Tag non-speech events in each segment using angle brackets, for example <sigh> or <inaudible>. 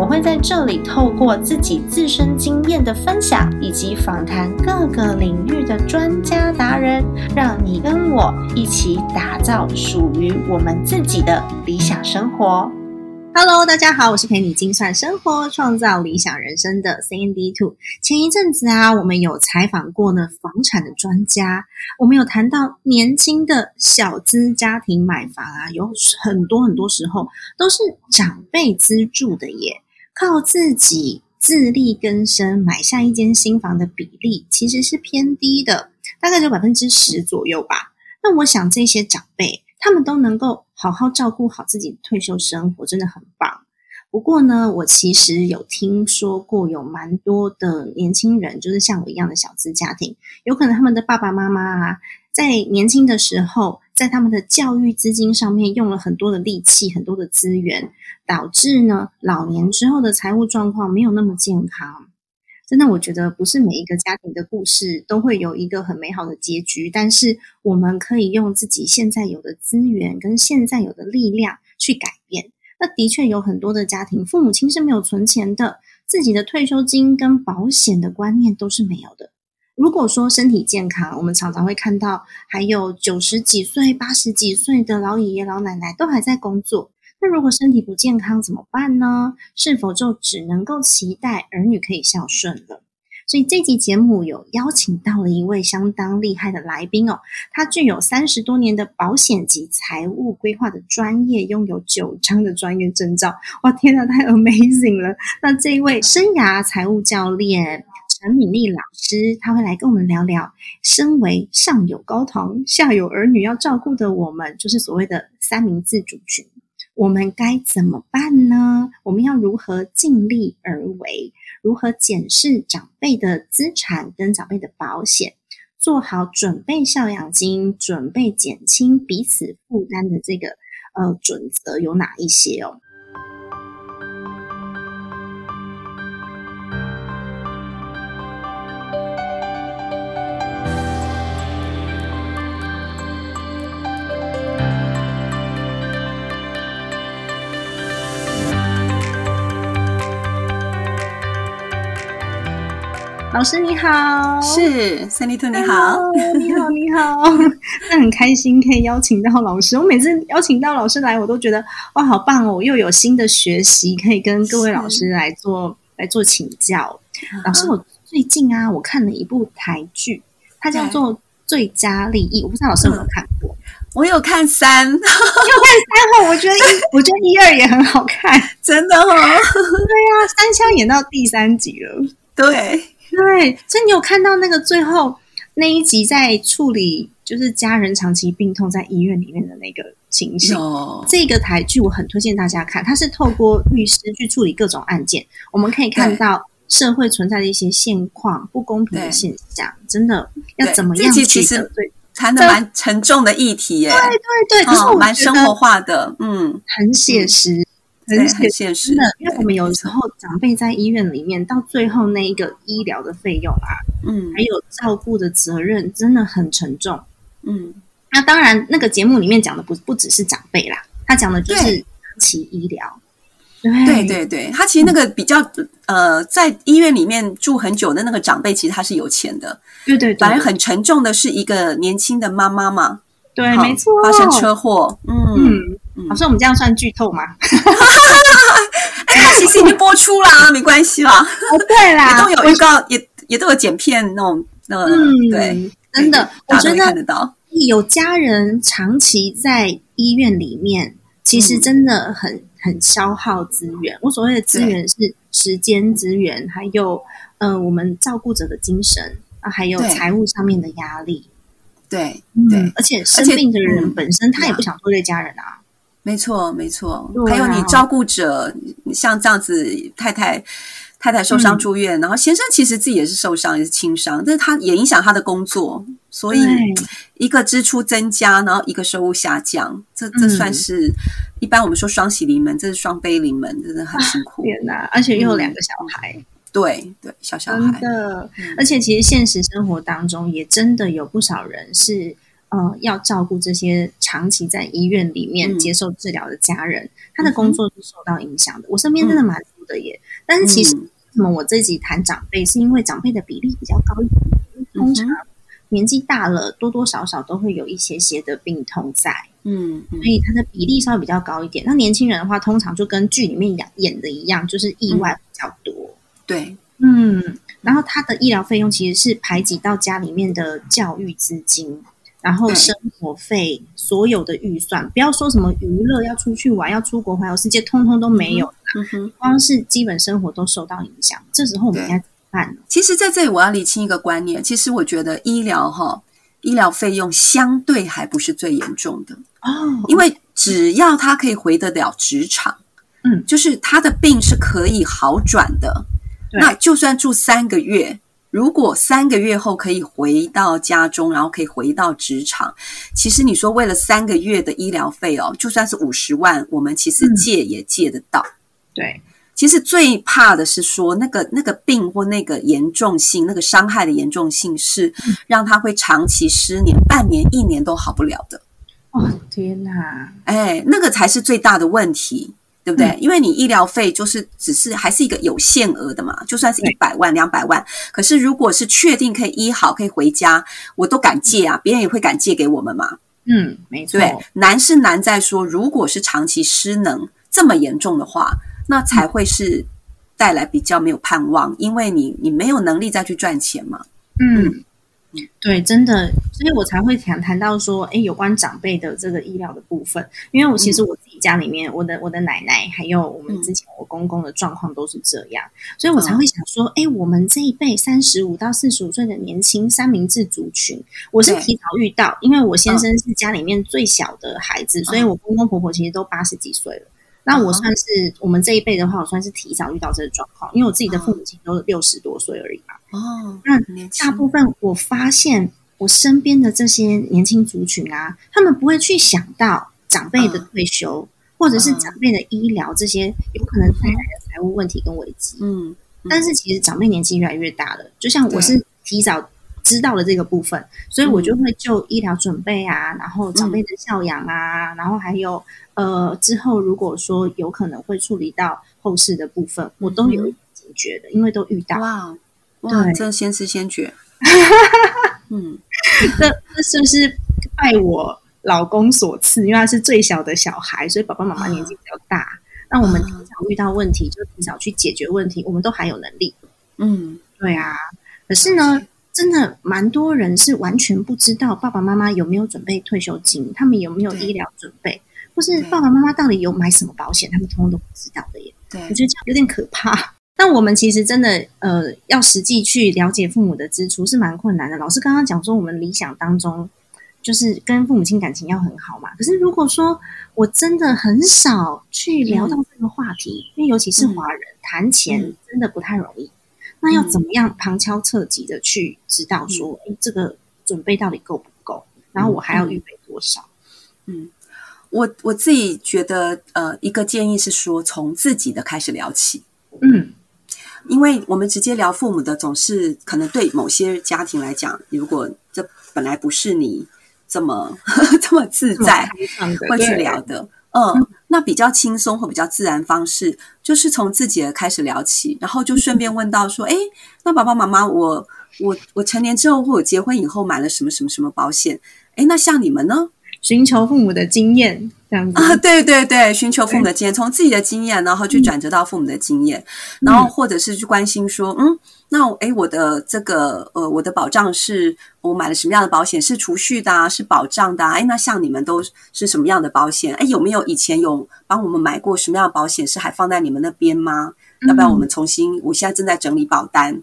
我会在这里透过自己自身经验的分享，以及访谈各个领域的专家达人，让你跟我一起打造属于我们自己的理想生活。Hello，大家好，我是陪你精算生活、创造理想人生的 CND Two。前一阵子啊，我们有采访过呢房产的专家，我们有谈到年轻的小资家庭买房啊，有很多很多时候都是长辈资助的耶，靠自己自力更生买下一间新房的比例其实是偏低的，大概就百分之十左右吧。那我想这些长辈。他们都能够好好照顾好自己退休生活，真的很棒。不过呢，我其实有听说过，有蛮多的年轻人，就是像我一样的小资家庭，有可能他们的爸爸妈妈啊，在年轻的时候，在他们的教育资金上面用了很多的力气、很多的资源，导致呢，老年之后的财务状况没有那么健康。真的，我觉得不是每一个家庭的故事都会有一个很美好的结局，但是我们可以用自己现在有的资源跟现在有的力量去改变。那的确有很多的家庭，父母亲是没有存钱的，自己的退休金跟保险的观念都是没有的。如果说身体健康，我们常常会看到还有九十几岁、八十几岁的老爷爷老奶奶都还在工作。那如果身体不健康怎么办呢？是否就只能够期待儿女可以孝顺了？所以这集节目有邀请到了一位相当厉害的来宾哦，他具有三十多年的保险及财务规划的专业，拥有九张的专业证照。哇，天哪，太 amazing 了！那这一位生涯财务教练陈敏丽老师，他会来跟我们聊聊，身为上有高堂、下有儿女要照顾的我们，就是所谓的三明治主群。我们该怎么办呢？我们要如何尽力而为？如何检视长辈的资产跟长辈的保险，做好准备孝养金、准备减轻彼此负担的这个呃准则有哪一些哦？老师你好，是三丽兔你好，你好你好，<laughs> 那很开心可以邀请到老师。我每次邀请到老师来，我都觉得哇，好棒哦！又有新的学习可以跟各位老师来做来做请教。老师，我最近啊，我看了一部台剧，它叫做《最佳利益》，我不知道老师有没有看过？我有看三，有看三后，我觉得一，<laughs> 我觉得一二也很好看，真的哦。对呀，三枪演到第三集了，对。对，所以你有看到那个最后那一集在处理，就是家人长期病痛在医院里面的那个情形。这个台剧我很推荐大家看，它是透过律师去处理各种案件，我们可以看到社会存在的一些现况、不公平的现象，真的要怎么样？其实对谈的蛮沉重的议题耶，对对对，可是蛮生活化的，嗯，很写实。很现实，真的，因为我们有时候长辈在医院里面，到最后那一个医疗的费用啊，嗯，还有照顾的责任，真的很沉重，嗯。那当然，那个节目里面讲的不不只是长辈啦，他讲的就是长期医疗。对对对，他其实那个比较呃，在医院里面住很久的那个长辈，其实他是有钱的，对对。对反而很沉重的是一个年轻的妈妈嘛，对，没错，发生车祸，嗯。老师，我们这样算剧透吗？<laughs> 哎，其实已经播出啦，没关系啦。哦，对啦，也都有预告，也也都有剪片那种。嗯，对，真的，我觉得看得到。有家人长期在医院里面，其实真的很很消耗资源。我所谓的资源是时间资源，还有呃，我们照顾者的精神啊，还有财务上面的压力。对对，而且生病的人本身他也不想拖累家人啊。没错，没错。还有你照顾者，像这样子太太，太太受伤住院，然后先生其实自己也是受伤，也是轻伤，但是他也影响他的工作，所以一个支出增加，然后一个收入下降，这这算是一般我们说双喜临门，这是双悲临门，真的很辛苦。天哪！而且又有两个小孩。对对，小小孩的，而且其实现实生活当中也真的有不少人是，呃，要照顾这些长期在医院里面接受治疗的家人，他的工作是受到影响的。我身边真的蛮多的耶。但是其实，为什么我自己谈长辈，是因为长辈的比例比较高一点，通常年纪大了，多多少少都会有一些些的病痛在，嗯，所以他的比例稍微比较高一点。那年轻人的话，通常就跟剧里面演演的一样，就是意外比较多。对，嗯，然后他的医疗费用其实是排挤到家里面的教育资金，然后生活费所有的预算，不要说什么娱乐要出去玩、要出国环游世界，通通都没有嗯光是基本生活都受到影响。这时候我们应该怎么办呢？其实，在这里我要理清一个观念，其实我觉得医疗哈，医疗费用相对还不是最严重的哦，因为只要他可以回得了职场，嗯，就是他的病是可以好转的。那就算住三个月，如果三个月后可以回到家中，然后可以回到职场，其实你说为了三个月的医疗费哦，就算是五十万，我们其实借也借得到。对，其实最怕的是说那个那个病或那个严重性，那个伤害的严重性是让他会长期失眠，半年一年都好不了的。哦天哪！哎，那个才是最大的问题。对不对？因为你医疗费就是只是还是一个有限额的嘛，就算是一百万、两百万，可是如果是确定可以医好、可以回家，我都敢借啊，别人也会敢借给我们嘛。嗯，没错。对，难是难在说，如果是长期失能这么严重的话，那才会是带来比较没有盼望，因为你你没有能力再去赚钱嘛。嗯。对，真的，所以我才会想谈到说，哎，有关长辈的这个医疗的部分，因为我其实我自己家里面，我的我的奶奶还有我们之前我公公的状况都是这样，所以我才会想说，哎，我们这一辈三十五到四十五岁的年轻三明治族群，我是提早遇到，因为我先生是家里面最小的孩子，所以我公公婆婆其实都八十几岁了。那我算是我们这一辈的话，我算是提早遇到这个状况，因为我自己的父母亲都是六十多岁而已嘛。哦，那大部分我发现我身边的这些年轻族群啊，他们不会去想到长辈的退休，或者是长辈的医疗这些有可能带来的财务问题跟危机。嗯，但是其实长辈年纪越来越大了，就像我是提早。知道了这个部分，所以我就会就医疗准备啊，然后长辈的教养啊，然后还有呃之后如果说有可能会处理到后事的部分，我都有警觉的，因为都遇到。哇，哇，这先知先觉。<laughs> 嗯，<laughs> 这这是不是拜我老公所赐？因为他是最小的小孩，所以爸爸妈妈年纪比较大，那我们提早遇到问题就提早去解决问题，我们都还有能力。嗯，对啊，可是呢。真的蛮多人是完全不知道爸爸妈妈有没有准备退休金，他们有没有医疗准备，或是爸爸妈妈到底有买什么保险，他们通通都不知道的耶。对，我觉得这样有点可怕。<laughs> 但我们其实真的呃，要实际去了解父母的支出是蛮困难的。老师刚刚讲说，我们理想当中就是跟父母亲感情要很好嘛。可是如果说我真的很少去聊到这个话题，因为尤其是华人谈钱真的不太容易。那要怎么样旁敲侧击的去知道说，哎，这个准备到底够不够？然后我还要预备多少？嗯，我我自己觉得，呃，一个建议是说，从自己的开始聊起。嗯，因为我们直接聊父母的，总是可能对某些家庭来讲，如果这本来不是你这么 <laughs> 这么自在会去聊的。嗯，那比较轻松或比较自然方式，就是从自己的开始聊起，然后就顺便问到说，哎，那爸爸妈妈，我我我成年之后或者结婚以后买了什么什么什么保险？哎，那像你们呢？寻求父母的经验，这样子啊，对对对，寻求父母的经验，从自己的经验，然后去转折到父母的经验，然后或者是去关心说，嗯，那哎，我的这个呃，我的保障是我买了什么样的保险？是储蓄的，啊是保障的？啊哎，那像你们都是什么样的保险？哎，有没有以前有帮我们买过什么样的保险？是还放在你们那边吗？要不要我们重新？我现在正在整理保单。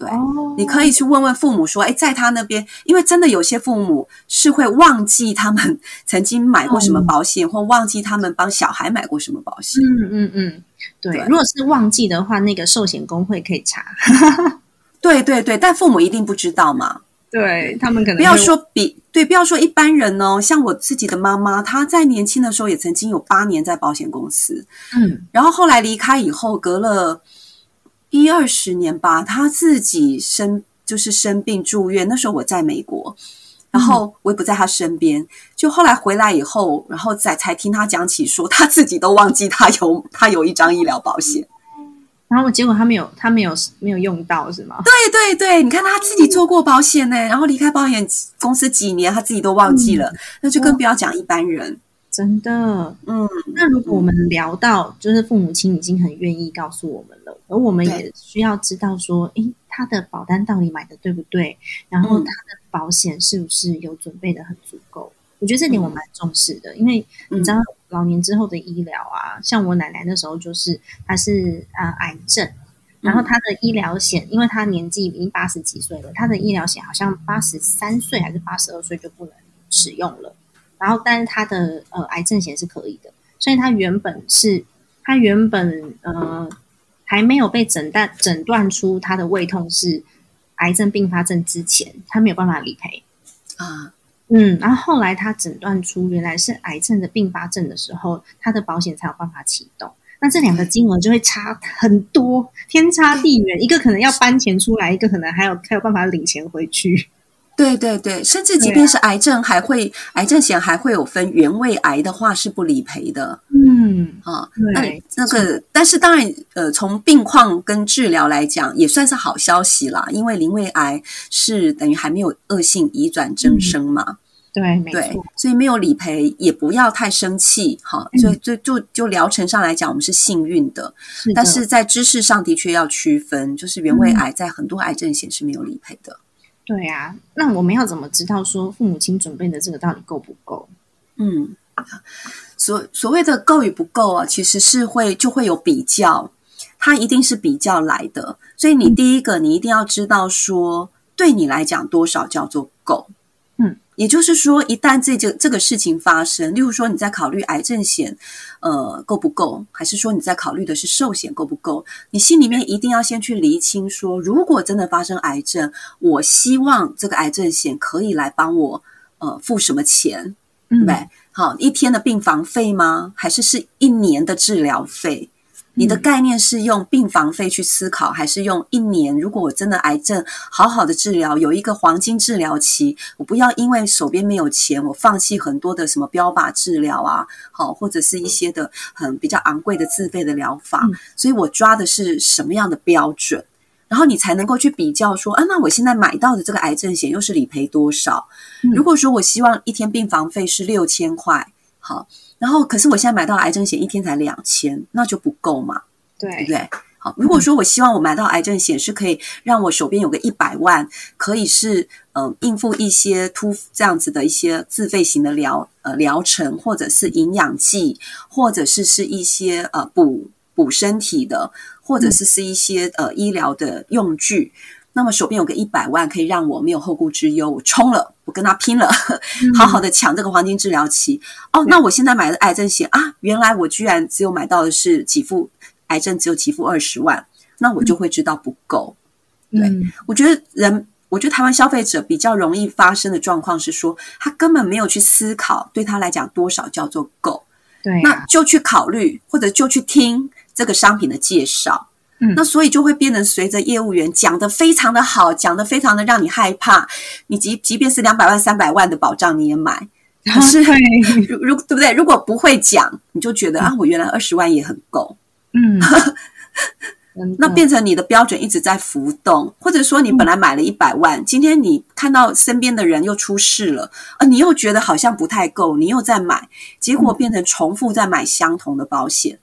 对，你可以去问问父母说，哎，在他那边，因为真的有些父母是会忘记他们 <laughs> 曾经买过什么保险，或忘记他们帮小孩买过什么保险。嗯嗯嗯，对。如果是忘记的话，那个寿险工会可以查。对对对，但父母一定不知道嘛。对他们可能不要说比对，不要说一般人哦。像我自己的妈妈，她在年轻的时候也曾经有八年在保险公司，嗯，然后后来离开以后，隔了一二十年吧，他自己生就是生病住院。那时候我在美国，然后我也不在他身边。就后来回来以后，然后再才听他讲起说，他自己都忘记他有 <laughs> 他有一张医疗保险。然后结果他没有，他没有没有用到，是吗？对对对，你看他自己做过保险呢，然后离开保险公司几年，他自己都忘记了，那就更不要讲一般人。真的，嗯。那如果我们聊到，就是父母亲已经很愿意告诉我们了，而我们也需要知道说，诶，他的保单到底买的对不对？然后他的保险是不是有准备的很足够？我觉得这点我蛮重视的，因为你知道老年之后的医疗啊，像我奶奶那时候就是她是啊癌症，然后她的医疗险，因为她年纪已经八十几岁了，她的医疗险好像八十三岁还是八十二岁就不能使用了，然后但是他的呃癌症险是可以的，所以他原本是他原本呃还没有被诊断诊断出他的胃痛是癌症并发症之前，他没有办法理赔啊。嗯，然后后来他诊断出原来是癌症的并发症的时候，他的保险才有办法启动。那这两个金额就会差很多，天差地远。一个可能要搬钱出来，一个可能还有还有办法领钱回去。对对对，甚至即便是癌症，还会癌症险还会有分原位癌的话是不理赔的。嗯啊，那那个，但是当然，呃，从病况跟治疗来讲，也算是好消息啦。因为临位癌是等于还没有恶性移转增生嘛。对，没错。所以没有理赔也不要太生气。哈，所以就就就疗程上来讲，我们是幸运的。但是在知识上的确要区分，就是原位癌在很多癌症险是没有理赔的。对啊，那我们要怎么知道说父母亲准备的这个到底够不够？嗯，所所谓的够与不够啊，其实是会就会有比较，它一定是比较来的。所以你第一个，你一定要知道说，对你来讲多少叫做够。也就是说，一旦这件这个事情发生，例如说你在考虑癌症险，呃，够不够？还是说你在考虑的是寿险够不够？你心里面一定要先去厘清，说如果真的发生癌症，我希望这个癌症险可以来帮我呃付什么钱？对，好，一天的病房费吗？还是是一年的治疗费？你的概念是用病房费去思考，还是用一年？如果我真的癌症好好的治疗，有一个黄金治疗期，我不要因为手边没有钱，我放弃很多的什么标靶治疗啊，好或者是一些的很比较昂贵的自费的疗法。所以我抓的是什么样的标准，然后你才能够去比较说，啊，那我现在买到的这个癌症险又是理赔多少？如果说我希望一天病房费是六千块，好。然后，可是我现在买到癌症险一天才两千，那就不够嘛？对不对？好，如果说我希望我买到癌症险是可以让我手边有个一百万，可以是嗯应付一些突这样子的一些自费型的疗呃疗程，或者是营养剂，或者是是一些呃补补身体的，或者是是一些呃医疗的用具。那么手边有个一百万，可以让我没有后顾之忧，我冲了，我跟他拼了，好好的抢这个黄金治疗期。哦，那我现在买的癌症险啊，原来我居然只有买到的是给付癌症只有给付二十万，那我就会知道不够。对，我觉得人，我觉得台湾消费者比较容易发生的状况是说，他根本没有去思考，对他来讲多少叫做够。对，那就去考虑，或者就去听这个商品的介绍。那所以就会变成随着业务员讲的非常的好，讲的非常的让你害怕，你即即便是两百万、三百万的保障你也买，<laughs> 可是如如对不对？如果不会讲，你就觉得啊，我原来二十万也很够，嗯，<laughs> 那变成你的标准一直在浮动，或者说你本来买了一百万，今天你看到身边的人又出事了，啊，你又觉得好像不太够，你又在买，结果变成重复在买相同的保险。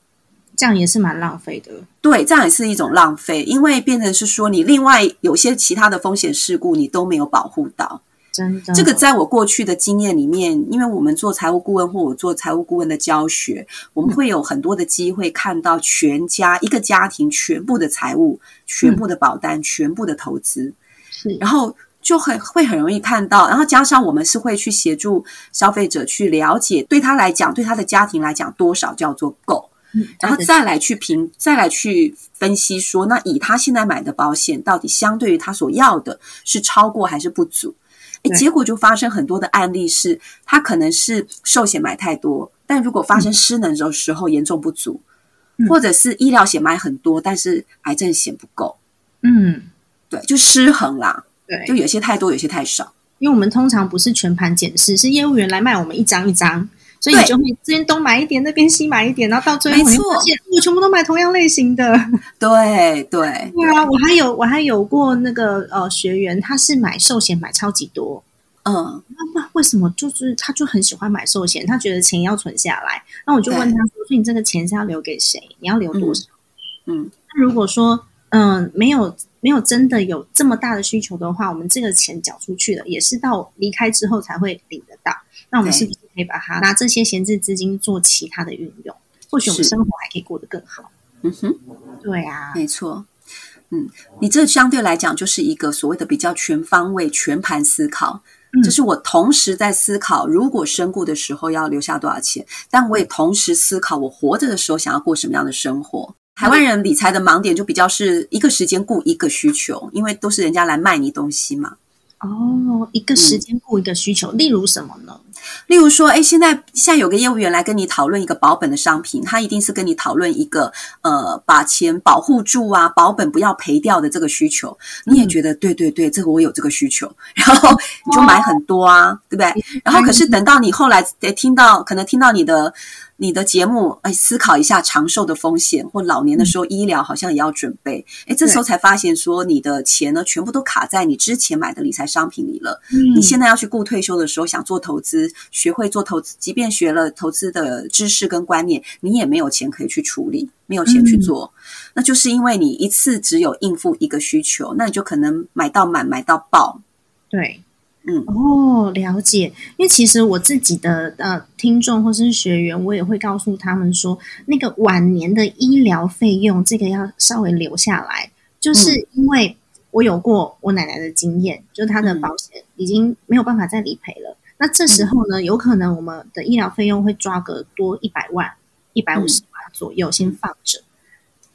这样也是蛮浪费的，对，这样也是一种浪费，因为变成是说你另外有些其他的风险事故你都没有保护到，真的，这个在我过去的经验里面，因为我们做财务顾问或我做财务顾问的教学，我们会有很多的机会看到全家一个家庭全部的财务、全部的保单、全部的投资，是，然后就很会很容易看到，然后加上我们是会去协助消费者去了解，对他来讲，对他的家庭来讲，多少叫做够。然后再来去评，再来去分析说，那以他现在买的保险，到底相对于他所要的，是超过还是不足？哎，结果就发生很多的案例，是他可能是寿险买太多，但如果发生失能的时候严重不足，或者是医疗险买很多，但是癌症险不够。嗯，对，就失衡啦。对，就有些太多，有些太少。因为我们通常不是全盘检视，是业务员来卖我们一张一张。所以你就会这边东买一点，那边西买一点，然后到最后，没错，我全部都买同样类型的。<laughs> 对对对啊！我还有我还有过那个呃学员，他是买寿险买超级多，嗯，那为什么就是他就很喜欢买寿险？他觉得钱要存下来。那我就问他说：“所以你这个钱是要留给谁？你要留多少？”嗯，那如果说嗯没有没有真的有这么大的需求的话，我们这个钱缴出去了，也是到离开之后才会领得到。那我们是不是可以把它拿这些闲置资金做其他的运用？或许我们生活还可以过得更好。嗯哼，对啊，没错。嗯，你这相对来讲就是一个所谓的比较全方位、全盘思考。嗯，就是我同时在思考，如果身故的时候要留下多少钱，但我也同时思考我活着的时候想要过什么样的生活。台湾人理财的盲点就比较是一个时间顾一个需求，因为都是人家来卖你东西嘛。哦，一个时间顾一个需求，例如什么呢？例如说，哎，现在现在有个业务员来跟你讨论一个保本的商品，他一定是跟你讨论一个呃，把钱保护住啊，保本不要赔掉的这个需求。你也觉得对对对，这个我有这个需求，然后你就买很多啊，对不对？然后可是等到你后来得听到，可能听到你的。你的节目，哎，思考一下长寿的风险，或老年的时候医疗好像也要准备。哎，这时候才发现说，你的钱呢，全部都卡在你之前买的理财商品里了。嗯，你现在要去顾退休的时候，想做投资，学会做投资，即便学了投资的知识跟观念，你也没有钱可以去处理，没有钱去做，那就是因为你一次只有应付一个需求，那你就可能买到满，买到爆。对。嗯哦，了解。因为其实我自己的呃听众或是学员，我也会告诉他们说，那个晚年的医疗费用，这个要稍微留下来，就是因为我有过我奶奶的经验，就是她的保险已经没有办法再理赔了。那这时候呢，有可能我们的医疗费用会抓个多一百万、一百五十万左右，先放着。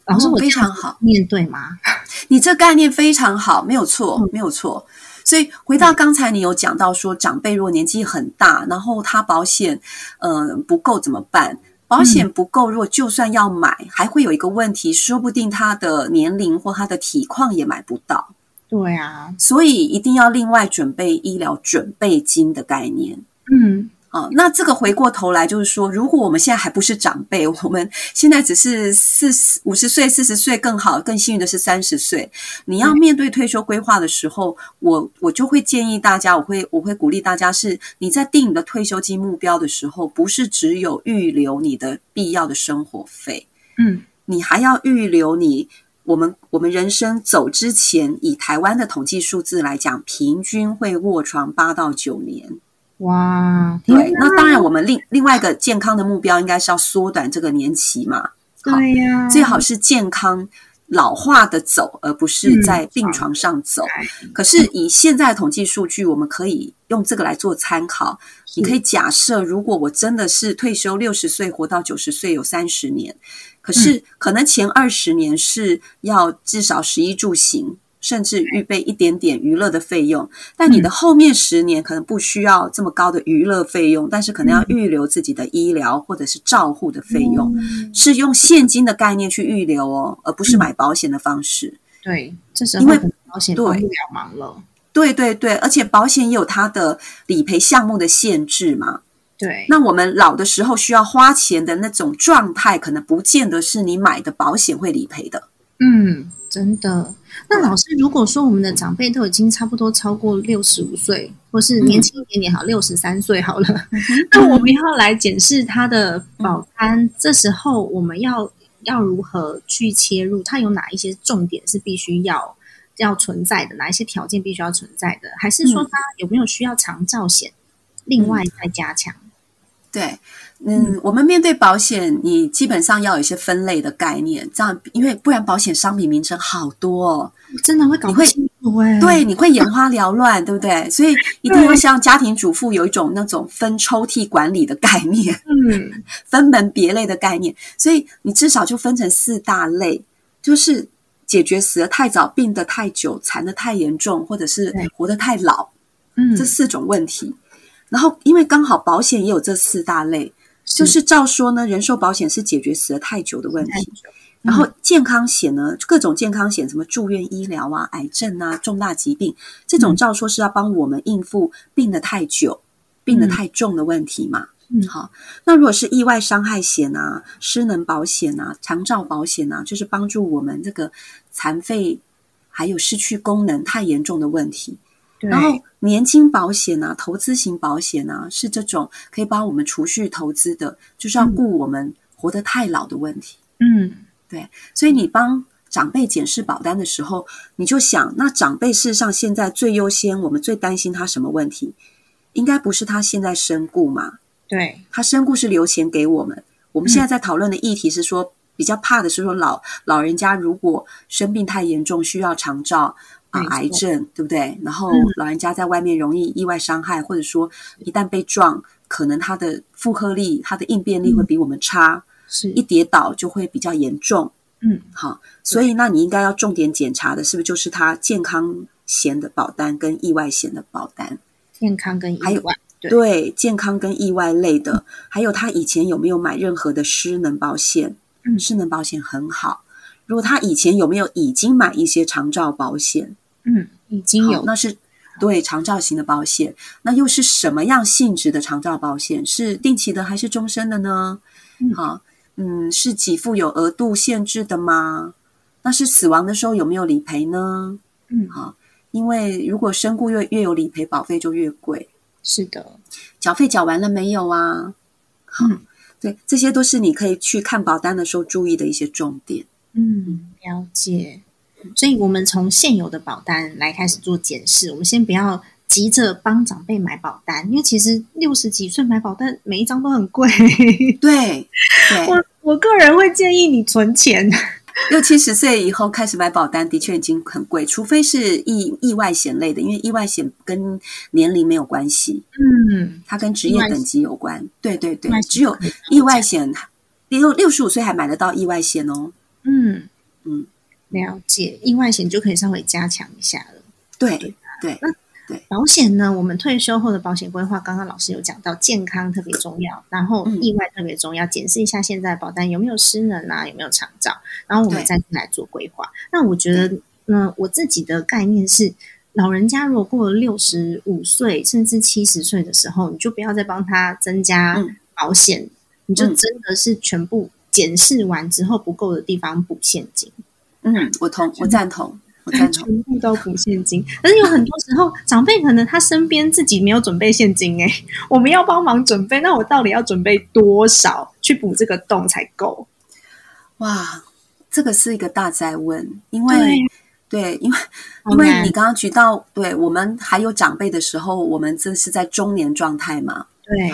老师，我非常好面对吗？<laughs> 你这概念非常好，没有错，没有错。所以回到刚才，你有讲到说，长辈如果年纪很大，然后他保险呃不够怎么办？保险不够，如果就算要买，还会有一个问题，说不定他的年龄或他的体况也买不到。对啊，所以一定要另外准备医疗准备金的概念。嗯。啊，那这个回过头来就是说，如果我们现在还不是长辈，我们现在只是四十五十岁、四十岁更好，更幸运的是三十岁。你要面对退休规划的时候，我我就会建议大家，我会我会鼓励大家，是你在定你的退休金目标的时候，不是只有预留你的必要的生活费，嗯，你还要预留你我们我们人生走之前，以台湾的统计数字来讲，平均会卧床八到九年。哇，对，那当然，我们另另外一个健康的目标应该是要缩短这个年期嘛。对呀，最好是健康老化的走，而不是在病床上走。可是以现在的统计数据，我们可以用这个来做参考。你可以假设，如果我真的是退休六十岁活到九十岁，有三十年，可是可能前二十年是要至少十一住行。甚至预备一点点娱乐的费用，但你的后面十年可能不需要这么高的娱乐费用，但是可能要预留自己的医疗或者是照护的费用，是用现金的概念去预留哦，而不是买保险的方式。对，这时候因为保险帮不了忙了。对对对，而且保险也有它的理赔项目的限制嘛。对，那我们老的时候需要花钱的那种状态，可能不见得是你买的保险会理赔的。嗯，真的。那老师，如果说我们的长辈都已经差不多超过六十五岁，或是年轻一点点好，六十三岁好了，那我们要来检视他的保单，这时候我们要要如何去切入？它有哪一些重点是必须要要存在的，哪一些条件必须要存在的，还是说他有没有需要长照险，另外再加强？对，嗯，我们面对保险，你基本上要有一些分类的概念，这样，因为不然保险商品名称好多，哦，真的会搞不清楚哎。对，你会眼花缭乱，对不对？所以一定要像家庭主妇有一种那种分抽屉管理的概念，嗯，<laughs> 分门别类的概念。所以你至少就分成四大类，就是解决死得太早、病得太久、残得太严重，或者是活得太老，嗯，这四种问题。然后，因为刚好保险也有这四大类，就是照说呢，人寿保险是解决死了太久的问题，然后健康险呢，各种健康险，什么住院医疗啊、癌症啊、重大疾病，这种照说是要帮我们应付病得太久、病得太重的问题嘛。嗯，好，那如果是意外伤害险啊、失能保险啊、长照保险啊，就是帮助我们这个残废还有失去功能太严重的问题。然后年金保险啊，投资型保险啊，是这种可以帮我们储蓄投资的，就是要顾我们活得太老的问题。嗯，对。所以你帮长辈检视保单的时候，你就想，那长辈事实上现在最优先，我们最担心他什么问题？应该不是他现在身故嘛？对，他身故是留钱给我们。我们现在在讨论的议题是说，比较怕的是说老老人家如果生病太严重，需要长照。啊，癌症对不对？然后老人家在外面容易意外伤害，或者说一旦被撞，可能他的负荷力、他的应变力会比我们差，是一跌倒就会比较严重。嗯，好，所以那你应该要重点检查的是不是就是他健康险的保单跟意外险的保单？健康跟意外，对健康跟意外类的，还有他以前有没有买任何的失能保险？嗯，失能保险很好。如果他以前有没有已经买一些长照保险？嗯，已经有，那是对长照型的保险。那又是什么样性质的长照保险？是定期的还是终身的呢？嗯好，嗯，是给付有额度限制的吗？那是死亡的时候有没有理赔呢？嗯，好，因为如果身故越越有理赔，保费就越贵。是的，缴费缴完了没有啊？好，对，这些都是你可以去看保单的时候注意的一些重点。嗯，了解。所以，我们从现有的保单来开始做检视。我们先不要急着帮长辈买保单，因为其实六十几岁买保单，每一张都很贵。<laughs> 对，我我个人会建议你存钱。六七十岁以后开始买保单，的确已经很贵，除非是意意外险类的，因为意外险跟年龄没有关系。嗯，它跟职业等级有关。对对对，只有意外险，六六十五岁还买得到意外险哦。嗯嗯。了解，意外险就可以稍微加强一下了。对对，那对保险呢？我们退休后的保险规划，刚刚老师有讲到，健康特别重要，然后意外特别重要，检视一下现在保单有没有失能啊，有没有长照，然后我们再来做规划。那我觉得，嗯，我自己的概念是，老人家如果过了六十五岁甚至七十岁的时候，你就不要再帮他增加保险，你就真的是全部检视完之后不够的地方补现金。嗯，我同我赞同，我赞同，全部都补现金。可是有很多时候，长辈可能他身边自己没有准备现金，哎，我们要帮忙准备。那我到底要准备多少去补这个洞才够？哇，这个是一个大灾问，因为对，因为因为你刚刚提到，对我们还有长辈的时候，我们这是在中年状态嘛？对，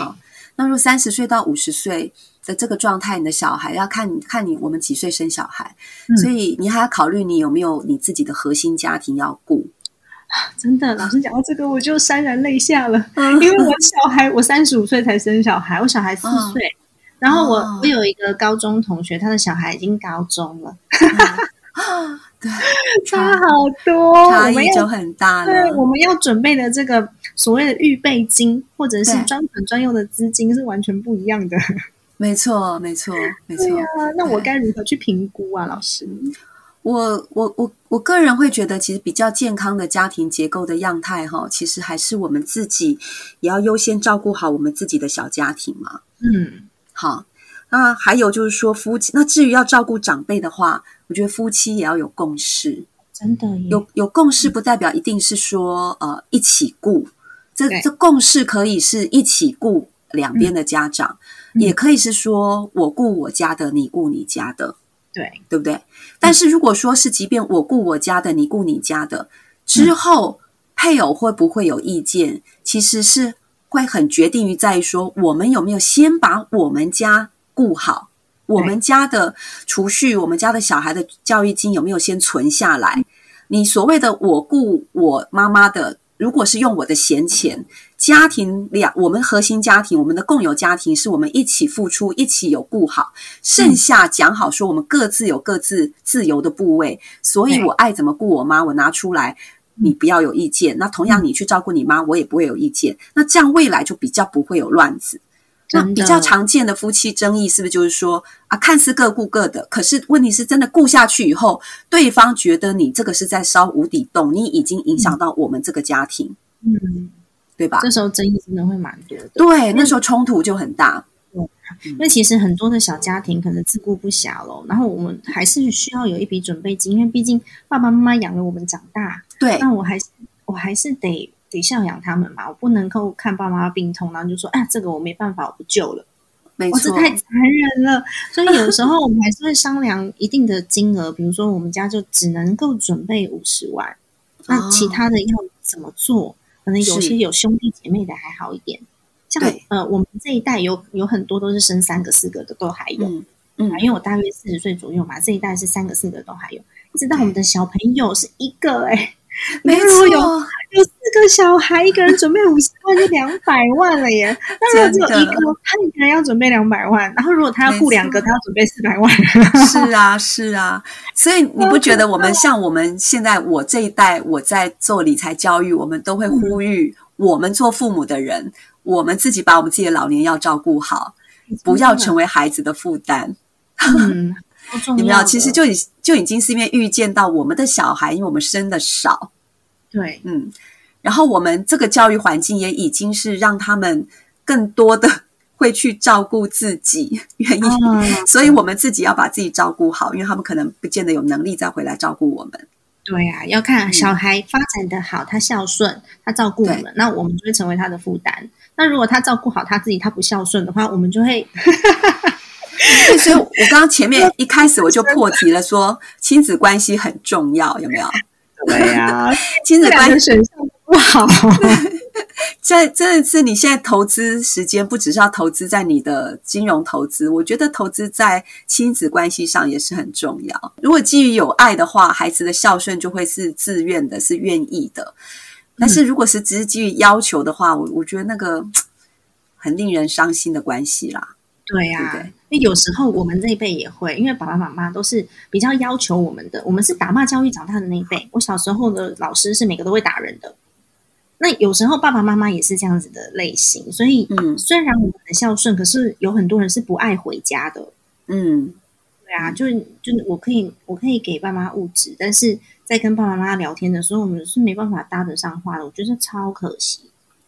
那如果三十岁到五十岁。的这个状态，你的小孩要看看你我们几岁生小孩，所以你还要考虑你有没有你自己的核心家庭要顾。<sighs> 真的，老师讲到这个，我就潸然泪下了，<laughs> 因为我小孩我三十五岁才生小孩，我小孩四岁，然后我我有一个高中同学，他的小孩已经高中了，<laughs> 对，<laughs> 差好多，差异就很大了。对，我们要准备的这个所谓的预备金，或者是专款专用的资金，是完全不一样的。没错，没错，没错。那我该如何去评估啊，老师？我我我我个人会觉得，其实比较健康的家庭结构的样态，哈，其实还是我们自己也要优先照顾好我们自己的小家庭嘛。嗯，好。那还有就是说，夫妻那至于要照顾长辈的话，我觉得夫妻也要有共识。真的有有共识，不代表一定是说呃一起顾。这这共识可以是一起顾两边的家长。也可以是说，我顾我家的，你顾你家的，对，对不对？但是如果说是，即便我顾我家的，你顾你家的，之后配偶会不会有意见？其实是会很决定于在于说，我们有没有先把我们家顾好，我们家的储蓄，我们家的小孩的教育金有没有先存下来？你所谓的我顾我妈妈的。如果是用我的闲钱，家庭两，我们核心家庭，我们的共有家庭是我们一起付出，一起有顾好，剩下讲好说我们各自有各自自由的部位，所以我爱怎么顾我妈，我拿出来，你不要有意见。那同样你去照顾你妈，我也不会有意见。那这样未来就比较不会有乱子。那比较常见的夫妻争议是不是就是说啊，看似各顾各的，可是问题是真的顾下去以后，对方觉得你这个是在烧无底洞，你已经影响到我们这个家庭，嗯，对吧？这时候争议真的会蛮多的，对，那时候冲突就很大。因为其实很多的小家庭可能自顾不暇喽，然后我们还是需要有一笔准备金，因为毕竟爸爸妈妈养了我们长大，对，那我还是我还是得。得孝养他们嘛，我不能够看爸妈病痛，然后就说：“啊，这个我没办法，我不救了。”没错，太残忍了。所以有时候我们还是会商量一定的金额，比如说我们家就只能够准备五十万，那其他的要怎么做？可能有些有兄弟姐妹的还好一点，像呃，我们这一代有有很多都是生三个四个的，都还有。嗯，因为我大约四十岁左右嘛，这一代是三个四个都还有，一直到我们的小朋友是一个哎。没错，有有四个小孩，一个人准备五十万就两百万了耶。<laughs> 那如果只有一个，他一个人要准备两百万，然后如果他要雇两个，他要准备四百万。<laughs> 是啊，是啊。所以你不觉得我们像我们现在我这一代，我在做理财教育，我们都会呼吁我们做父母的人，我们自己把我们自己的老年要照顾好，不要成为孩子的负担。<laughs> 嗯。有没有？其实就已就已经是因为预见到我们的小孩，因为我们生的少，对，嗯，然后我们这个教育环境也已经是让他们更多的 <laughs> 会去照顾自己，原因，所以我们自己要把自己照顾好，因为他们可能不见得有能力再回来照顾我们。对啊，要看小孩发展的好，他孝顺，他照顾我们，那我们就会成为他的负担。那如果他照顾好他自己，他不孝顺的话，我们就会。所以，我刚刚前面 <laughs> 一开始我就破题了，说亲子关系很重要，有没有？对呀，<laughs> 亲子关系选项不好。这真的是你现在投资时间，不只是要投资在你的金融投资，我觉得投资在亲子关系上也是很重要。如果基于有爱的话，孩子的孝顺就会是自愿的，是愿意的。但是如果是只是基于要求的话，我我觉得那个 <tsk> 很令人伤心的关系啦。对呀，因为有时候我们这一辈也会，因为爸爸妈妈都是比较要求我们的，我们是打骂教育长大的那一辈。我小时候的老师是每个都会打人的，那有时候爸爸妈妈也是这样子的类型。所以，嗯，虽然我们很孝顺，可是有很多人是不爱回家的。嗯，对啊，就是就是我可以我可以给爸妈物质，但是在跟爸爸妈妈聊天的时候，我们是没办法搭得上话的。我觉得超可惜，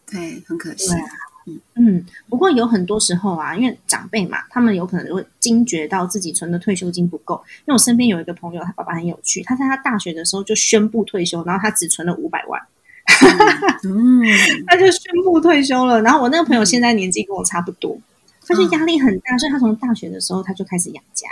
对，很可惜。对啊。嗯不过有很多时候啊，因为长辈嘛，他们有可能会惊觉到自己存的退休金不够。因为我身边有一个朋友，他爸爸很有趣，他在他大学的时候就宣布退休，然后他只存了五百万，嗯，<laughs> 他就宣布退休了。然后我那个朋友现在年纪跟我差不多，他就压力很大，所以他从大学的时候他就开始养家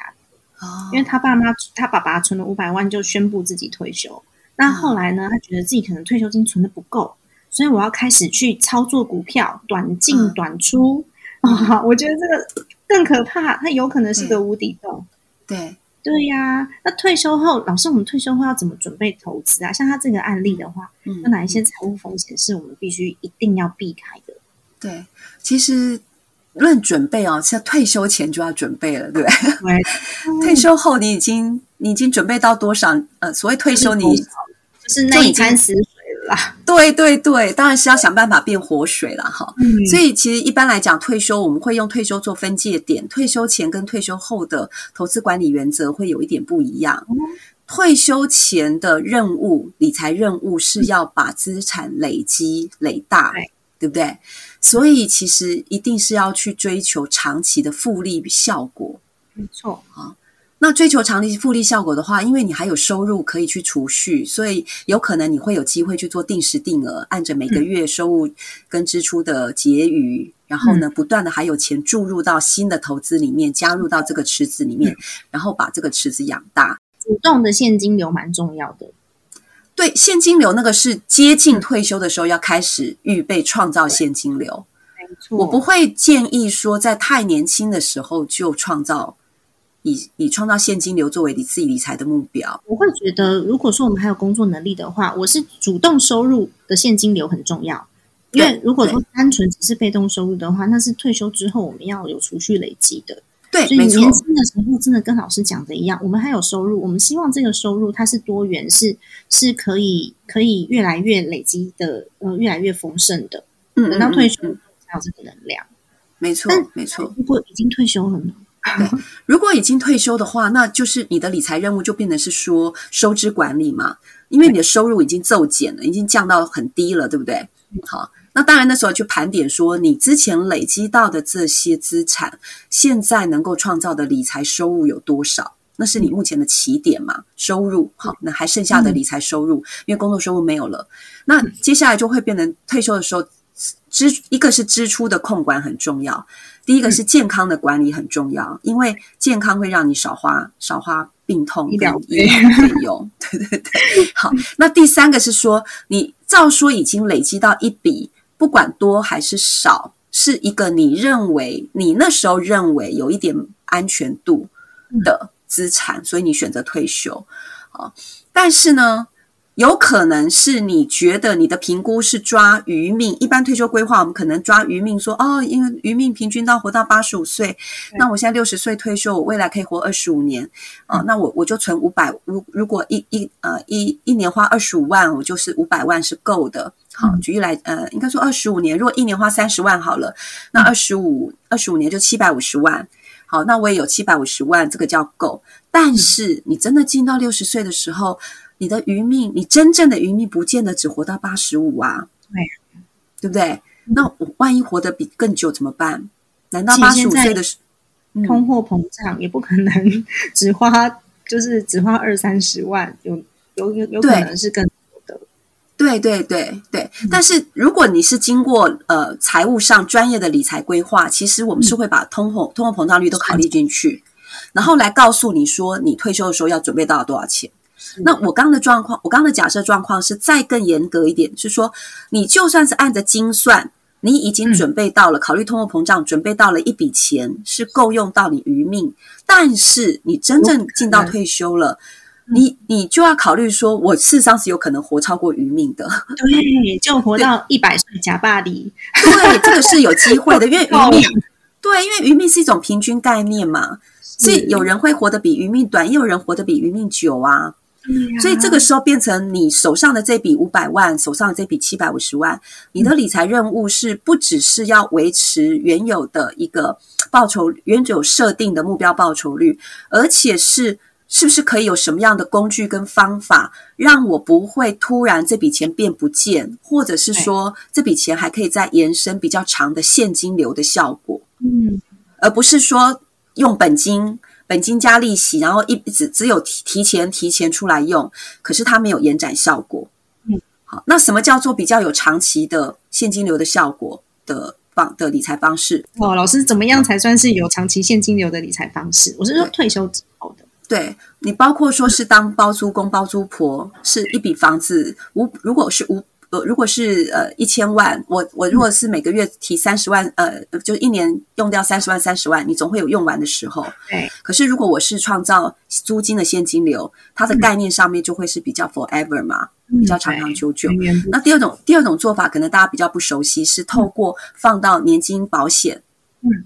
哦，因为他爸妈他爸爸存了五百万就宣布自己退休，那后来呢，他觉得自己可能退休金存的不够。所以我要开始去操作股票，短进短出啊！我觉得这个更可怕，它有可能是个无底洞。对对呀，那退休后，老师，我们退休后要怎么准备投资啊？像他这个案例的话，有哪一些财务风险是我们必须一定要避开的？对，其实论准备哦，像退休前就要准备了，对不对？<laughs> 退休后你已经你已经准备到多少？呃，所谓退休，你就是那一餐食。对对对，当然是要想办法变活水了哈。所以其实一般来讲，退休我们会用退休做分界点，退休前跟退休后的投资管理原则会有一点不一样。退休前的任务，理财任务是要把资产累积累大，对不对？所以其实一定是要去追求长期的复利效果。没错啊。那追求长期复利效果的话，因为你还有收入可以去储蓄，所以有可能你会有机会去做定时定额，按着每个月收入跟支出的结余，然后呢，不断的还有钱注入到新的投资里面，加入到这个池子里面，然后把这个池子养大。主动的现金流蛮重要的。对，现金流那个是接近退休的时候要开始预备创造现金流。没错，我不会建议说在太年轻的时候就创造。以以创造现金流作为你自己理财的目标，我会觉得，如果说我们还有工作能力的话，我是主动收入的现金流很重要。因为如果说单纯只是被动收入的话，那是退休之后我们要有储蓄累积的。对，所以年轻的时候真的跟老师讲的一样，我们还有收入，我们希望这个收入它是多元，是是可以可以越来越累积的，呃，越来越丰盛的。嗯，等到退休才有这个能量。没错，没错。如果已经退休了呢？对，<laughs> 如果已经退休的话，那就是你的理财任务就变成是说收支管理嘛，因为你的收入已经骤减了，已经降到很低了，对不对？好，那当然那时候去盘点说，你之前累积到的这些资产，现在能够创造的理财收入有多少？那是你目前的起点嘛？收入好，那还剩下的理财收入，因为工作收入没有了，那接下来就会变成退休的时候支一个是支出的控管很重要。第一个是健康的管理很重要，因为健康会让你少花少花病痛医疗费用。<laughs> 对对对，好。那第三个是说，你照说已经累积到一笔，不管多还是少，是一个你认为你那时候认为有一点安全度的资产，所以你选择退休啊。但是呢？有可能是你觉得你的评估是抓余命，一般退休规划我们可能抓余命，说哦，因为余命平均到活到八十五岁，那我现在六十岁退休，我未来可以活二十五年，哦，那我我就存五百，如如果一一呃一一年花二十五万，我就是五百万是够的。好，举例来，呃，应该说二十五年，如果一年花三十万好了，那二十五二十五年就七百五十万，好，那我也有七百五十万，这个叫够。但是你真的进到六十岁的时候。你的余命，你真正的余命不见得只活到八十五啊，对，对不对？那我万一活得比更久怎么办？难道八十五岁的时通货膨胀也不可能只花，就是只花二三十万，有有有有可能是更多的。对对对对，但是如果你是经过呃财务上专业的理财规划，其实我们是会把通货通货膨胀率都考虑进去，然后来告诉你说你退休的时候要准备到多少钱。那我刚的状况，我刚的假设状况是再更严格一点，是说你就算是按着精算，你已经准备到了，考虑通货膨胀，准备到了一笔钱是够用到你余命，但是你真正进到退休了，你你就要考虑说，我事实上是有可能活超过余命的，对，就活到一百岁假巴黎，对，这个是有机会的，<laughs> 因为余命，对，因为余命是一种平均概念嘛，所以有人会活得比余命短，也有人活得比余命久啊。所以这个时候变成你手上的这笔五百万，手上的这笔七百五十万，你的理财任务是不只是要维持原有的一个报酬，原有设定的目标报酬率，而且是是不是可以有什么样的工具跟方法，让我不会突然这笔钱变不见，或者是说这笔钱还可以再延伸比较长的现金流的效果，嗯，而不是说用本金。本金加利息，然后一只只有提提前提前出来用，可是它没有延展效果。嗯，好，那什么叫做比较有长期的现金流的效果的方的理财方式？哦，老师怎么样才算是有长期现金流的理财方式？我是说退休之后的。对你，包括说是当包租公包租婆，是一笔房子无，如果是无。呃，如果是呃一千万，我我如果是每个月提三十万，呃，就一年用掉三十万三十万，你总会有用完的时候。对。可是如果我是创造租金的现金流，它的概念上面就会是比较 forever 嘛，比较长长久久。那第二种第二种做法，可能大家比较不熟悉，是透过放到年金保险。嗯。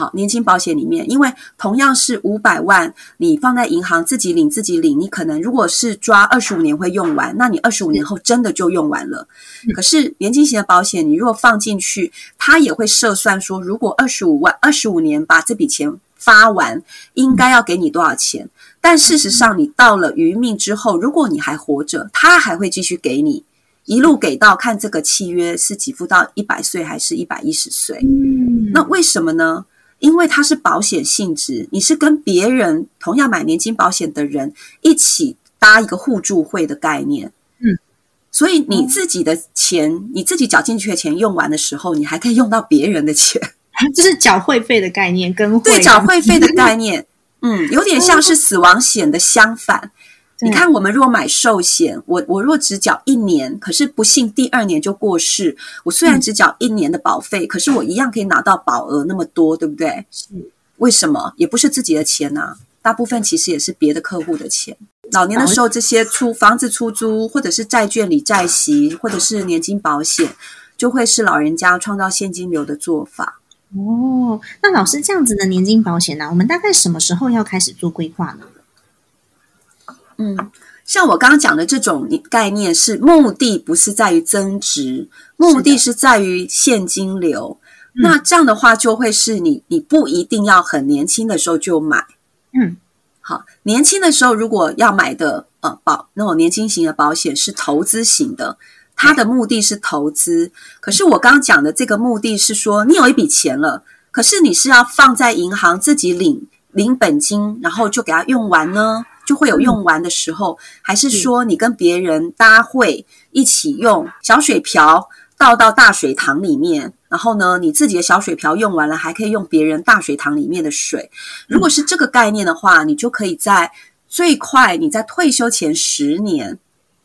好，年金保险里面，因为同样是五百万，你放在银行自己领自己领，你可能如果是抓二十五年会用完，那你二十五年后真的就用完了。可是年金型的保险，你如果放进去，它也会设算说，如果二十五万二十五年把这笔钱发完，应该要给你多少钱？但事实上，你到了余命之后，如果你还活着，它还会继续给你，一路给到看这个契约是给付到一百岁还是一百一十岁。嗯，那为什么呢？因为它是保险性质，你是跟别人同样买年金保险的人一起搭一个互助会的概念。嗯，所以你自己的钱，你自己缴进去的钱用完的时候，你还可以用到别人的钱，<laughs> 就是缴会费的概念，跟对缴会费的概念，嗯，有点像是死亡险的相反。你看，我们如果买寿险，我我若只缴一年，可是不幸第二年就过世，我虽然只缴一年的保费，可是我一样可以拿到保额那么多，对不对？是为什么？也不是自己的钱呐，大部分其实也是别的客户的钱。老年的时候，这些出房子出租，或者是债券里债息，或者是年金保险，就会是老人家创造现金流的做法。哦，那老师这样子的年金保险呢，我们大概什么时候要开始做规划呢？嗯，像我刚刚讲的这种概念，是目的不是在于增值，目的是在于现金流。那这样的话，就会是你你不一定要很年轻的时候就买。嗯，好，年轻的时候如果要买的呃保那种年轻型的保险是投资型的，它的目的是投资。可是我刚刚讲的这个目的是说，你有一笔钱了，可是你是要放在银行自己领领本金，然后就给它用完呢？就会有用完的时候，还是说你跟别人搭会一起用小水瓢倒到大水塘里面，然后呢，你自己的小水瓢用完了，还可以用别人大水塘里面的水。如果是这个概念的话，你就可以在最快你在退休前十年，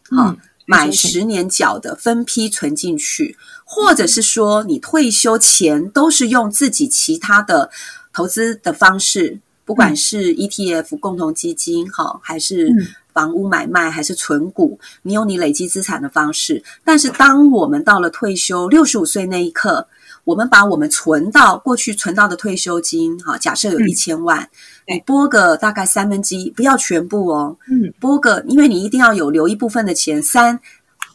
好买十年缴的分批存进去，或者是说你退休前都是用自己其他的投资的方式。不管是 ETF 共同基金，哈，还是房屋买卖，还是存股，你有你累积资产的方式。但是，当我们到了退休六十五岁那一刻，我们把我们存到过去存到的退休金，哈，假设有一千万，你拨个大概三分之一，不要全部哦，嗯，拨个，因为你一定要有留一部分的钱，三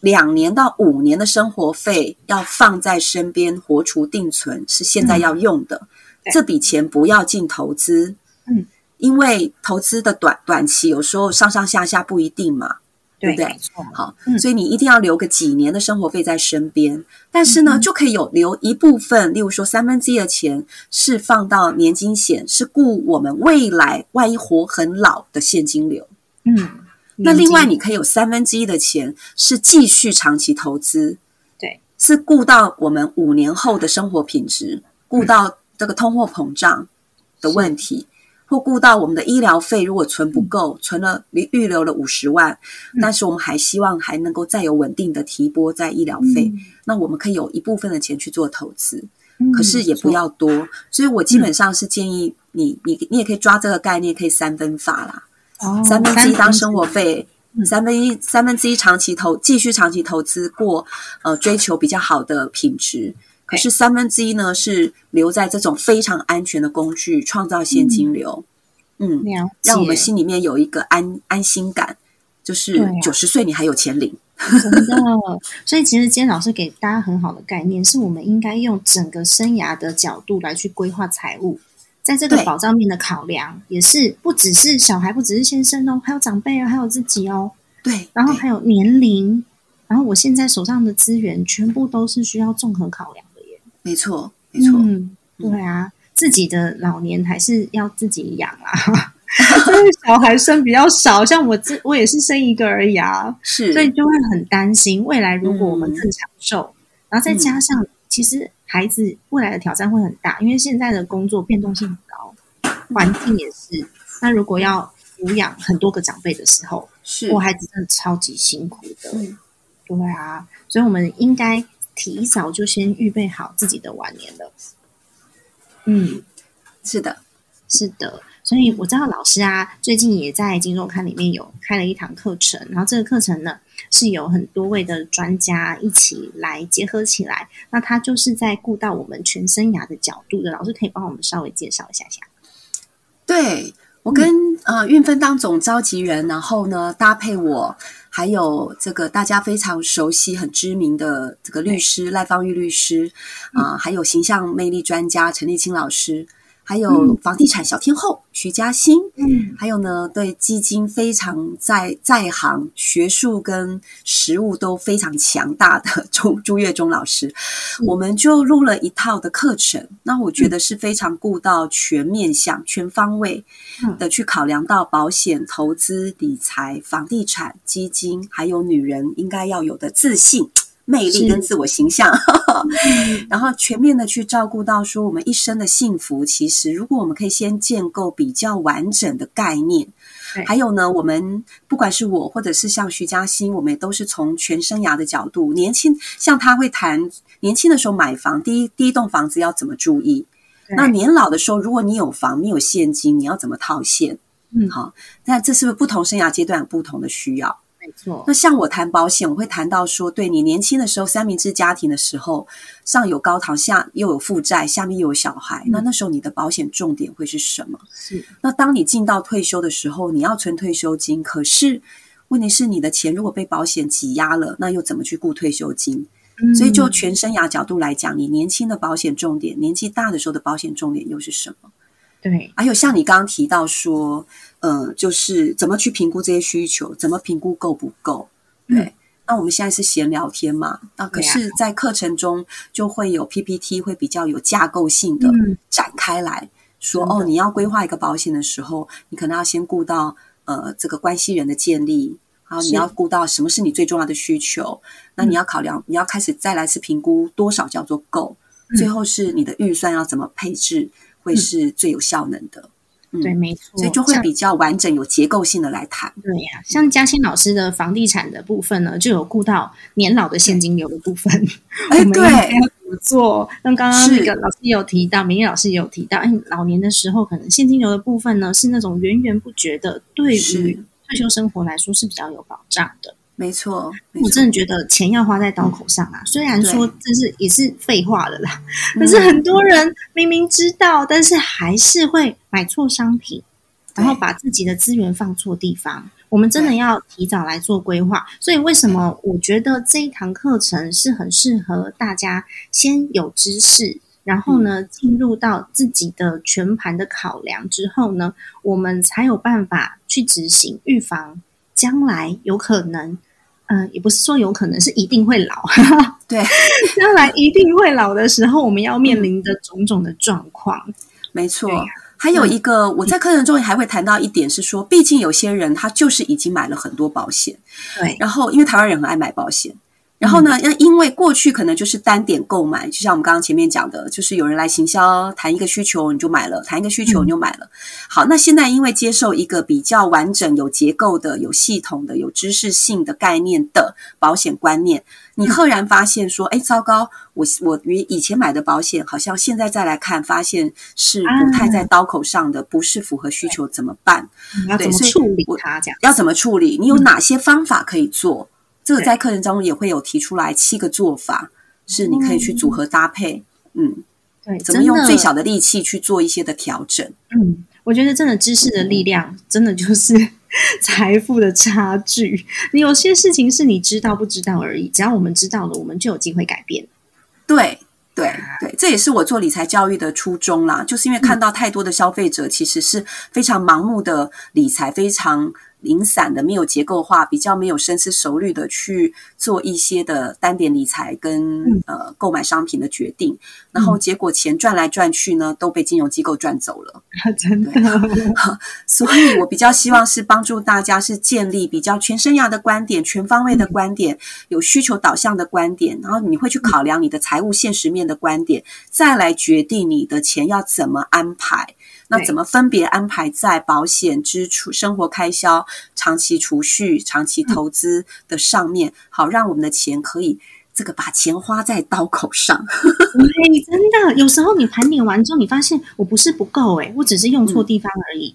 两年到五年的生活费要放在身边，活储定存是现在要用的，这笔钱不要进投资。嗯，因为投资的短短期有时候上上下下不一定嘛，对不对？好，所以你一定要留个几年的生活费在身边。但是呢，就可以有留一部分，例如说三分之一的钱是放到年金险，是顾我们未来万一活很老的现金流。嗯，那另外你可以有三分之一的钱是继续长期投资，对，是顾到我们五年后的生活品质，顾到这个通货膨胀的问题。或顾到我们的医疗费，如果存不够，存了预留了五十万，但是我们还希望还能够再有稳定的提拨在医疗费，那我们可以有一部分的钱去做投资，可是也不要多。所以我基本上是建议你，你你也可以抓这个概念，可以三分法啦，三分之一当生活费，三分一三分之一长期投继续长期投资过，呃，追求比较好的品质。可是三分之一呢，是留在这种非常安全的工具，创造现金流。嗯，让我们心里面有一个安安心感，就是九十岁你还有钱领。真的，所以其实今天老师给大家很好的概念，是我们应该用整个生涯的角度来去规划财务，在这个保障面的考量，也是不只是小孩，不只是先生哦，还有长辈啊，还有自己哦。对，然后还有年龄，然后我现在手上的资源，全部都是需要综合考量。没错，没错，嗯，对啊，自己的老年还是要自己养啊，<laughs> 小孩生比较少，像我自我也是生一个而已啊，是，所以就会很担心未来如果我们更长寿，然后再加上其实孩子未来的挑战会很大，因为现在的工作变动性很高，环境也是，那如果要抚养很多个长辈的时候，是，我孩子真的超级辛苦的，对啊，所以我们应该。提早就先预备好自己的晚年了。嗯，是的，是的。所以我知道老师啊，最近也在金周刊里面有开了一堂课程，然后这个课程呢是有很多位的专家一起来结合起来。那他就是在顾到我们全生涯的角度的，老师可以帮我们稍微介绍一下下。对我跟呃运分当总召集人，然后呢搭配我。还有这个大家非常熟悉、很知名的这个律师赖芳玉律师啊，还有形象魅力专家陈立清老师，还有房地产小天后徐嘉欣，嗯，还有呢，对基金非常在在行，学术跟实务都非常强大的朱朱月忠老师，我们就录了一套的课程。那我觉得是非常顾到全面向、全方位的去考量到保险、投资、理财、房地产、基金，还有女人应该要有的自信。魅力跟自我形象，然后全面的去照顾到说我们一生的幸福。其实，如果我们可以先建构比较完整的概念，还有呢，我们不管是我或者是像徐嘉欣，我们也都是从全生涯的角度，年轻像他会谈年轻的时候买房，第一第一栋房子要怎么注意？那年老的时候，如果你有房，你有现金，你要怎么套现？嗯，好，那这是不是不同生涯阶段有不同的需要？没错，那像我谈保险，我会谈到说，对你年轻的时候，三明治家庭的时候，上有高堂，下又有负债，下面又有小孩，那那时候你的保险重点会是什么？是。那当你进到退休的时候，你要存退休金，可是问题是你的钱如果被保险挤压了，那又怎么去顾退休金？所以就全生涯角度来讲，你年轻的保险重点，年纪大的时候的保险重点又是什么？对。还有像你刚刚提到说。呃，就是怎么去评估这些需求，怎么评估够不够？对，那我们现在是闲聊天嘛？那可是，在课程中就会有 PPT，会比较有架构性的展开来说。哦，你要规划一个保险的时候，你可能要先顾到呃这个关系人的建立，然后你要顾到什么是你最重要的需求。那你要考量，你要开始再来次评估多少叫做够，最后是你的预算要怎么配置，会是最有效能的。对，没错，所以就会比较完整、有结构性的来谈。对呀，像嘉欣老师的房地产的部分呢，就有顾到年老的现金流的部分。哎，对，要怎么做？那刚刚那个老师也有提到，明丽老师也有提到，哎，老年的时候可能现金流的部分呢，是那种源源不绝的，对于退休生活来说是比较有保障的。没错，我真的觉得钱要花在刀口上啊！虽然说这是也是废话的啦，可是很多人明明知道，但是还是会买错商品，然后把自己的资源放错地方。我们真的要提早来做规划。所以为什么我觉得这一堂课程是很适合大家先有知识，然后呢进入到自己的全盘的考量之后呢，我们才有办法去执行预防将来有可能。嗯，也不是说有可能是一定会老，<laughs> 对，将来一定会老的时候，我们要面临的种种的状况，没错。还有一个，我在课程中还会谈到一点是说，毕竟有些人他就是已经买了很多保险，对，然后因为台湾人很爱买保险。然后呢？那因为过去可能就是单点购买，就像我们刚刚前面讲的，就是有人来行销谈一个需求你就买了，谈一个需求你就买了。好，那现在因为接受一个比较完整、有结构的、有系统的、有知识性的概念的保险观念，你赫然发现说：“哎，糟糕！我我与以前买的保险，好像现在再来看，发现是不太在刀口上的，不是符合需求，怎么办？要怎么处理它？这样要怎么处理？你有哪些方法可以做？”这个在课程当中也会有提出来七个做法，是你可以去组合搭配，嗯，对，怎么用最小的力气去做一些的调整？嗯，我觉得真的知识的力量，真的就是 <laughs> 财富的差距。你有些事情是你知道不知道而已，只要我们知道了，我们就有机会改变。对，对，对，这也是我做理财教育的初衷啦，就是因为看到太多的消费者其实是非常盲目的理财，非常。零散的、没有结构化、比较没有深思熟虑的去做一些的单点理财跟呃购买商品的决定，然后结果钱赚来赚去呢，都被金融机构赚走了。<laughs> 真的，<laughs> <laughs> 所以我比较希望是帮助大家是建立比较全生涯的观点、全方位的观点、有需求导向的观点，然后你会去考量你的财务现实面的观点，再来决定你的钱要怎么安排。那怎么分别安排在保险支出、生活开销、长期储蓄、长期投资的上面，好让我们的钱可以这个把钱花在刀口上。<laughs> 对，真的，有时候你盘点完之后，你发现我不是不够，哎，我只是用错地方而已。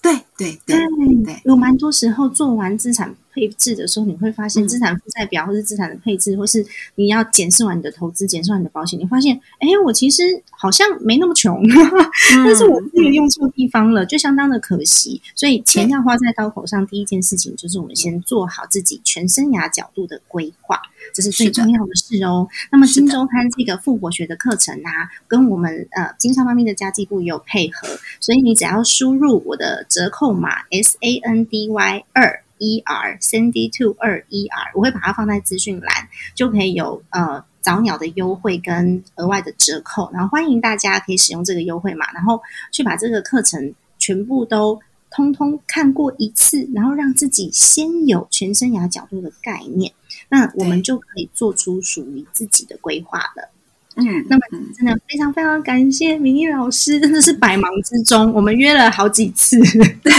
对对对对，有蛮多时候做完资产配置的时候，你会发现资产负债表或是资产的配置，或是你要检视完你的投资，检视完你的保险，你发现，哎，我其实好像没那么穷，<laughs> 但是我资源用错地方了，就相当的可惜。所以钱要花在刀口上，第一件事情就是我们先做好自己全生涯角度的规划，这是最重要的事哦。那么金周刊这个复活学的课程啊，跟我们呃金沙方面的家计部也有配合，所以你只要输入我的折扣码 S A N D Y 二。E R Cindy Two 二 E R，我会把它放在资讯栏，就可以有呃早鸟的优惠跟额外的折扣，然后欢迎大家可以使用这个优惠码，然后去把这个课程全部都通通看过一次，然后让自己先有全生涯角度的概念，那我们就可以做出属于自己的规划了。嗯，那么真的非常非常感谢明义老师，真的是百忙之中，我们约了好几次，<laughs> 对，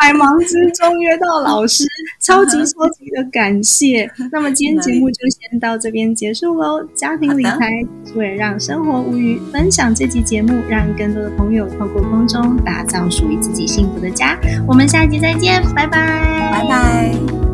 百忙之中约到老师，超级超级的感谢。那么今天节目就先到这边结束喽。家庭理财为了让生活无虞，分享这期节目，让更多的朋友透过空中打造属于自己幸福的家。我们下一集再见，拜拜，拜拜。